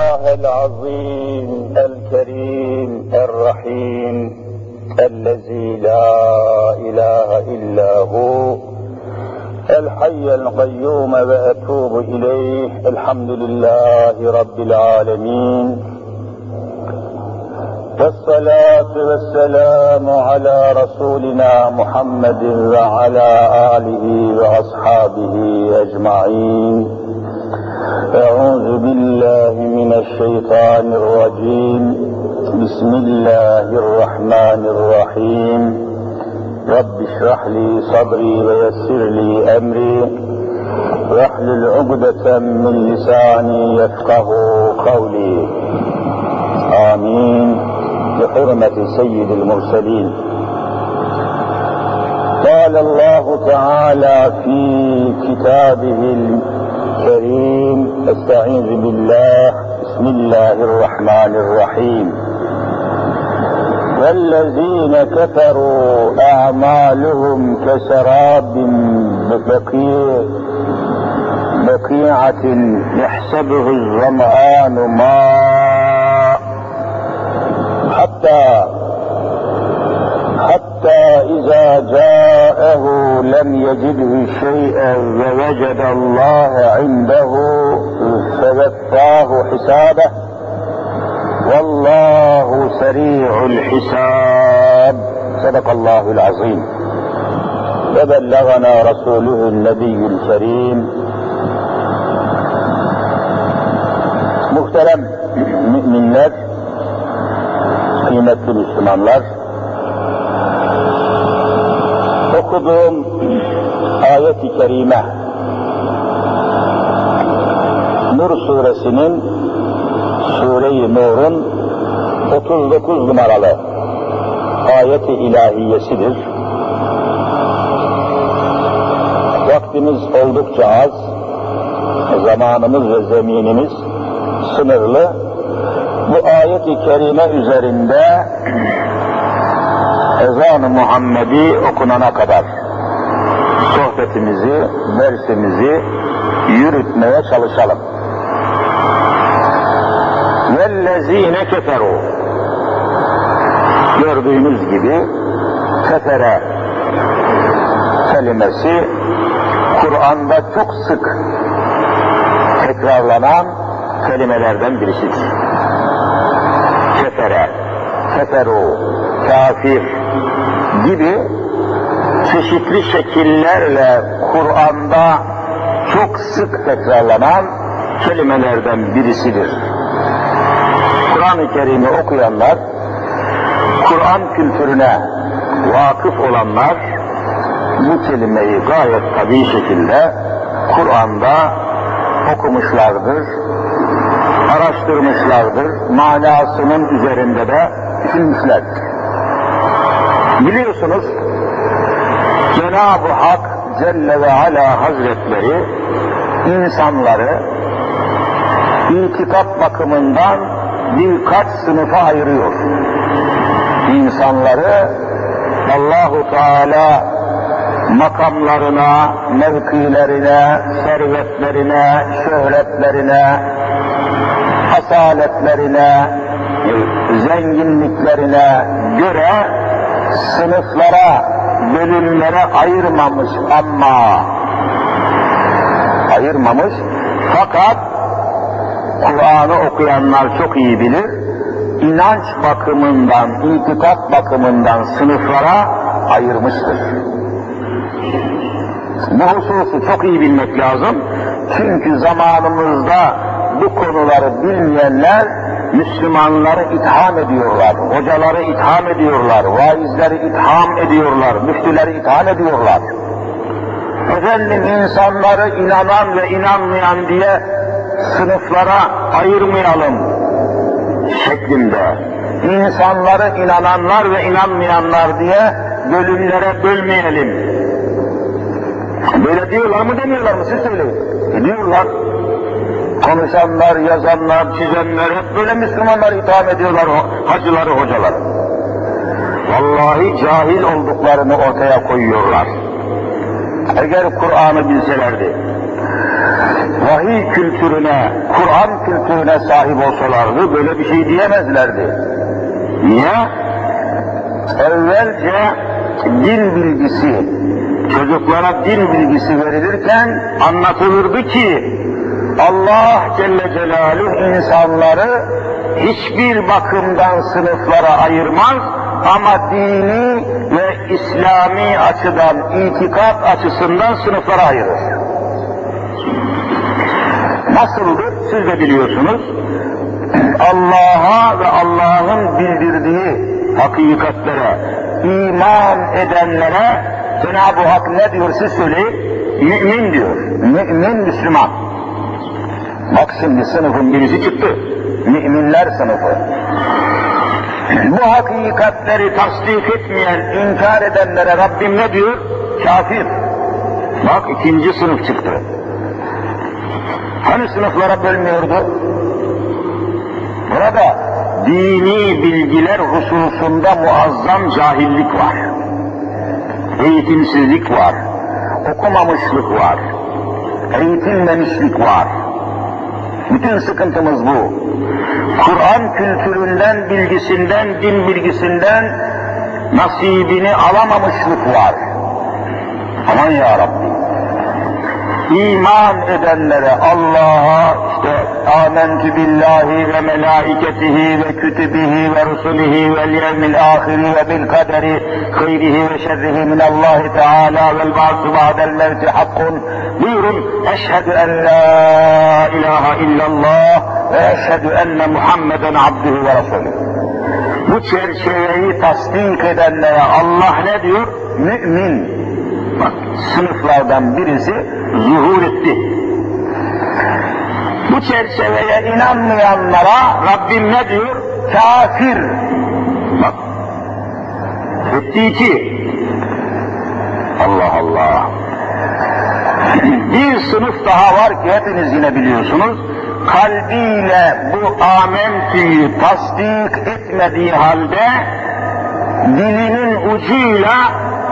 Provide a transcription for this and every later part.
الله العظيم الكريم الرحيم الذي لا إله إلا هو الحي القيوم وأتوب إليه الحمد لله رب العالمين. والصلاة والسلام على رسولنا محمد وعلى آله وأصحابه أجمعين. أعوذ بالله من الشيطان الرجيم. بسم الله الرحمن الرحيم. رب اشرح لي صدري ويسر لي أمري. واحلل عقدة من لساني يفقه قولي. آمين. بحرمة سيد المرسلين. قال الله تعالى في كتابه الكريم أستعيذ بالله. بسم الله الرحمن الرحيم. والذين كفروا أعمالهم كسراب بقيع بقيعة يحسبه الظمآن ماء. حتى حتى إذا جاءه لم يجده شيئا ووجد الله عنده فوفاه حسابه. والله سريع الحساب. صدق الله العظيم. وبلغنا رسوله النبي الكريم. Muhterem müminler, kıymetli Müslümanlar, okuduğum ayet-i kerime Nur suresinin Sure-i Nur'un 39 numaralı ayeti ilahiyesidir. Vaktimiz oldukça az, zamanımız ve zeminimiz sınırlı. Bu ayet-i kerime üzerinde ezan-ı Muhammedi okunana kadar sohbetimizi, dersimizi yürütmeye çalışalım. وَالَّذ۪ينَ كَفَرُوا Gördüğünüz gibi kefere kelimesi Kur'an'da çok sık tekrarlanan kelimelerden birisidir. Kefere, keferu, kafir gibi çeşitli şekillerle Kur'an'da çok sık tekrarlanan kelimelerden birisidir. Kur'an-ı Kerim'i okuyanlar, Kur'an kültürüne vakıf olanlar bu kelimeyi gayet tabii şekilde Kur'an'da okumuşlardır, araştırmışlardır, manasının üzerinde de düşünmüşlerdir. Biliyorsunuz Cenab-ı Hak Celle ve Ala Hazretleri insanları itikap bakımından birkaç sınıfa ayırıyor. İnsanları Allahu Teala makamlarına, mevkilerine, servetlerine, şöhretlerine, asaletlerine, zenginliklerine göre sınıflara, bölümlere ayırmamış ama ayırmamış fakat Kur'an'ı okuyanlar çok iyi bilir inanç bakımından, itikat bakımından sınıflara ayırmıştır. Bu hususu çok iyi bilmek lazım. Çünkü zamanımızda bu konuları bilmeyenler Müslümanları itham ediyorlar, hocaları itham ediyorlar, vaizleri itham ediyorlar, müftüleri itham ediyorlar. Efendim insanları inanan ve inanmayan diye sınıflara ayırmayalım şeklinde. İnsanları inananlar ve inanmayanlar diye bölümlere bölmeyelim. Böyle diyorlar mı demiyorlar mı siz söyleyin. E diyorlar. Konuşanlar, yazanlar, çizenler hep böyle Müslümanlar itham ediyorlar hacıları, hocaları. Vallahi cahil olduklarını ortaya koyuyorlar. Eğer Kur'an'ı bilselerdi, vahiy kültürüne, Kur'an kültürüne sahip olsalardı böyle bir şey diyemezlerdi. Niye? Evvelce din bilgisi, çocuklara din bilgisi verilirken anlatılırdı ki Allah Celle Celaluhu insanları hiçbir bakımdan sınıflara ayırmaz ama dini ve İslami açıdan, itikat açısından sınıflara ayırır. Nasıldır? Siz de biliyorsunuz. Allah'a ve Allah'ın bildirdiği hakikatlere iman edenlere Cenab-ı Hak ne diyor siz söyleyin? Mümin diyor. Mümin Müslüman. Bak şimdi sınıfın birisi çıktı. Müminler sınıfı. Bu hakikatleri tasdik etmeyen, inkar edenlere Rabbim ne diyor? Kafir. Bak ikinci sınıf çıktı. Hani sınıflara bölmüyordu? Burada dini bilgiler hususunda muazzam cahillik var. Eğitimsizlik var. Okumamışlık var. Eğitilmemişlik var. Bütün sıkıntımız bu. Kur'an kültüründen, bilgisinden, din bilgisinden nasibini alamamışlık var. Aman ya Rabbi. İman edenlere Allah'a işte ve yevmil ahiri ve bil kaderi hayrihi ve şerrihi minallahi teala vel ba'su ba'del mevti hakkun buyurun eşhedü en la ilahe illallah ve eşhedü enne Muhammeden abduhu ve resulü. Bu çerçeveyi tasdik edenlere Allah ne diyor? Mümin. Bak sınıflardan birisi zuhur etti. Bu çerçeveye inanmayanlara Rabbim ne diyor? Kafir. Bak. Etti iki. Allah Allah. Bir sınıf daha var ki hepiniz yine biliyorsunuz. Kalbiyle bu amentüyü tasdik etmediği halde dilinin ucuyla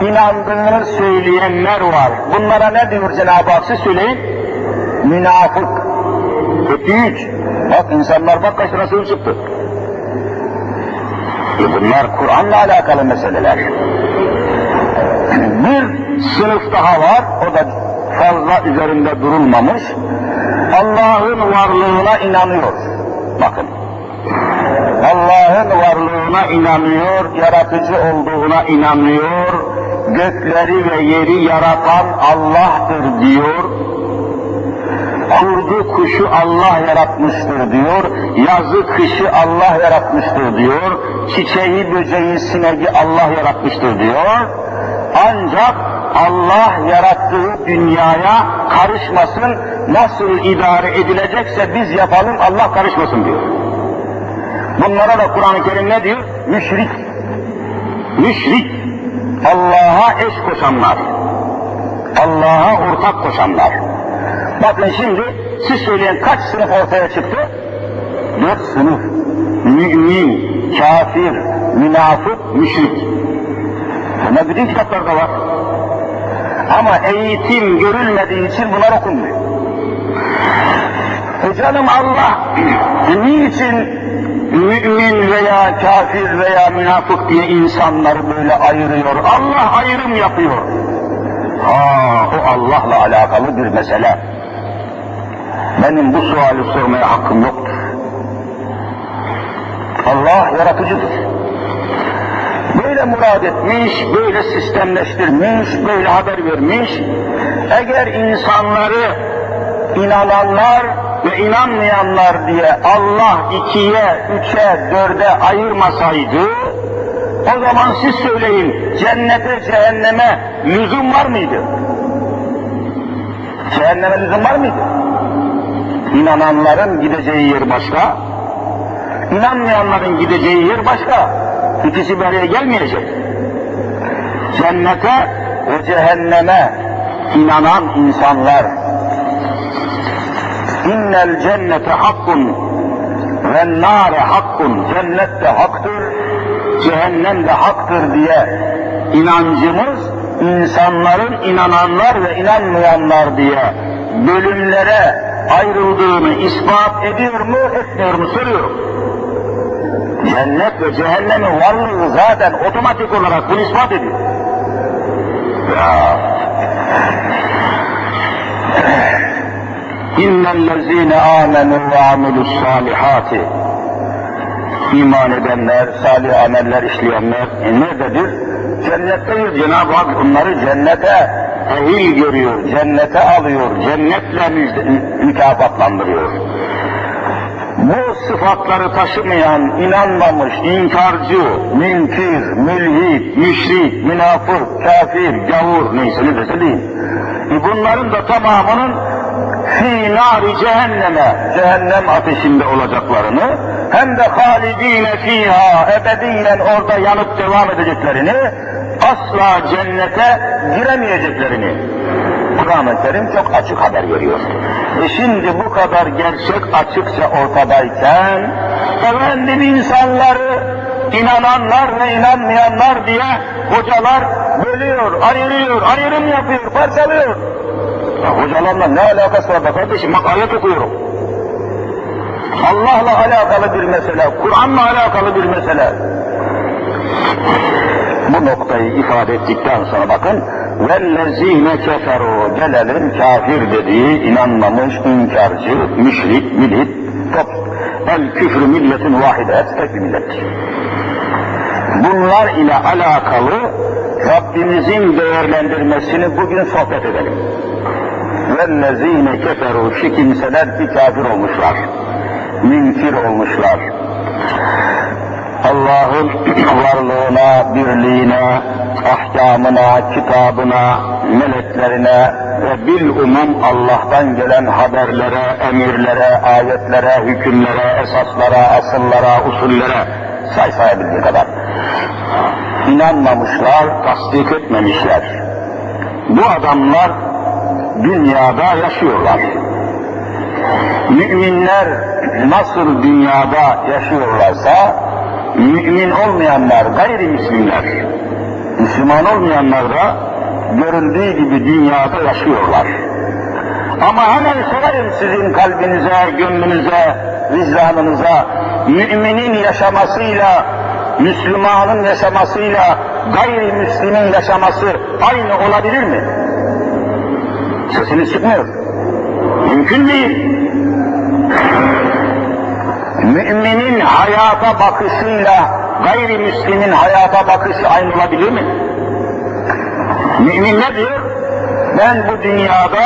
inandığını söyleyenler var. Bunlara ne diyor Cenab-ı Hak siz söyleyin? Münafık. Ötü üç. Bak insanlar bak kaçına sığır çıktı. E bunlar Kur'an'la alakalı meseleler. Bir sınıf daha var, o da fazla üzerinde durulmamış. Allah'ın varlığına inanıyor. Bakın. Allah'ın varlığına inanıyor, yaratıcı olduğuna inanıyor, gökleri ve yeri yaratan Allah'tır diyor, kurdu kuşu Allah yaratmıştır diyor, yazı kışı Allah yaratmıştır diyor, çiçeği böceği sineği Allah yaratmıştır diyor, ancak Allah yarattığı dünyaya karışmasın, nasıl idare edilecekse biz yapalım Allah karışmasın diyor. Bunlara da Kur'an-ı Kerim ne diyor? Müşrik. Müşrik. Allah'a eş koşanlar. Allah'a ortak koşanlar. Bakın şimdi siz söyleyen kaç sınıf ortaya çıktı? Dört sınıf. Mümin, kafir, münafık, müşrik. Bunlar bütün kitaplarda var. Ama eğitim görülmediği için bunlar okunmuyor. E canım Allah niçin mümin veya kafir veya münafık diye insanları böyle ayırıyor. Allah ayrım yapıyor. Ha, o Allah'la alakalı bir mesele. Benim bu suali sormaya hakkım yoktur. Allah yaratıcıdır. Böyle murad etmiş, böyle sistemleştirmiş, böyle haber vermiş. Eğer insanları inananlar ve inanmayanlar diye Allah ikiye, üçe, dörde ayırmasaydı, o zaman siz söyleyin, cennete, cehenneme lüzum var mıydı? Cehenneme lüzum var mıydı? İnananların gideceği yer başka, inanmayanların gideceği yer başka. İkisi bir araya gelmeyecek. Cennete ve cehenneme inanan insanlar, innel cennete hakkun ve nâre hakkun, cennet de haktır, cehennem de haktır diye inancımız insanların inananlar ve inanmayanlar diye bölümlere ayrıldığını ispat ediyor mu, etmiyor mu soruyorum. Cennet ve cehennemin varlığı zaten otomatik olarak bunu ispat ediyor. Ya. İnnellezîne âmenû ve amilus salihâti iman edenler, salih ameller işleyenler e, nerededir? Cennetteyiz. Cenab-ı Hak onları cennete ehil görüyor, cennete alıyor, cennetle mükafatlandırıyor. Bu sıfatları taşımayan, inanmamış, inkarcı, münkir, mülhid, müşrik, münafık, kafir, gavur neyse ne dese değil. E bunların da tamamının fi nari cehenneme, cehennem ateşinde olacaklarını, hem de halidine fiha, ebediyen orada yanıp devam edeceklerini, asla cennete giremeyeceklerini Kur'an-ı Kerim çok açık haber veriyor. E şimdi bu kadar gerçek açıkça ortadayken, efendim insanları inananlar ve inanmayanlar diye hocalar bölüyor, ayırıyor, ayrım yapıyor, parçalıyor. Ya hocalarla ne alakası var be kardeşim? Bak ayet okuyorum. Allah'la alakalı bir mesele, Kur'an'la alakalı bir mesele Bu noktayı ifade ettikten sonra bakın, وَالَّذ۪ينَ كَفَرُوا Gelelim kafir dediği, inanmamış, inkarcı, müşrik, milit, top. El küfrü milletin vahide, tek bir millettir. Bunlar ile alakalı Rabbimizin değerlendirmesini bugün sohbet edelim. وَالَّذ۪ينَ كَفَرُوا Şu kimseler ki kafir olmuşlar, münkir olmuşlar. Allah'ın varlığına, birliğine, ahkamına, kitabına, meleklerine ve bil umum Allah'tan gelen haberlere, emirlere, ayetlere, hükümlere, esaslara, asıllara, usullere say sayabildiği kadar inanmamışlar, tasdik etmemişler. Bu adamlar dünyada yaşıyorlar. Müminler nasıl dünyada yaşıyorlarsa, mümin olmayanlar, gayrimüslimler, Müslüman olmayanlar da görüldüğü gibi dünyada yaşıyorlar. Ama hemen sorarım sizin kalbinize, gönlünüze, vicdanınıza, müminin yaşamasıyla, Müslümanın yaşamasıyla, gayrimüslimin yaşaması aynı olabilir mi? Sesiniz çıkmıyor. Mümkün değil. Müminin hayata bakışıyla gayrimüslimin hayata bakışı aynı olabilir mi? Mümin ne diyor? Ben bu dünyada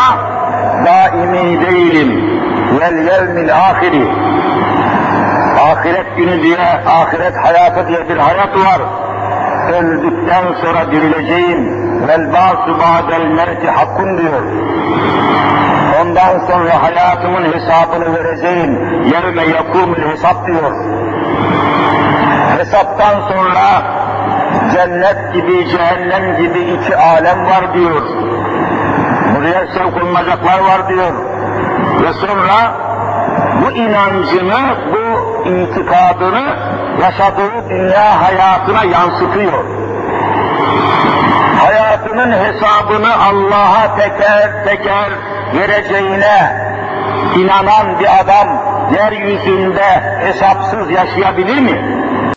daimi değilim. Vel yevmil ahiri. Ahiret günü diye, ahiret hayatı diye bir hayat var. Öldükten sonra dirileceğim. Vel ba'su ba'del merti hakkun diyor. Ondan sonra hayatımın hesabını vereceğim. Yerime yakumul hesap diyor. Hesaptan sonra cennet gibi, cehennem gibi iki alem var diyor. Buraya sevk olunacaklar var diyor. Ve sonra bu inancını, bu itikadını yaşadığı dünya hayatına yansıtıyor. Hayatının hesabını Allah'a teker teker vereceğine inanan bir adam yeryüzünde hesapsız yaşayabilir mi?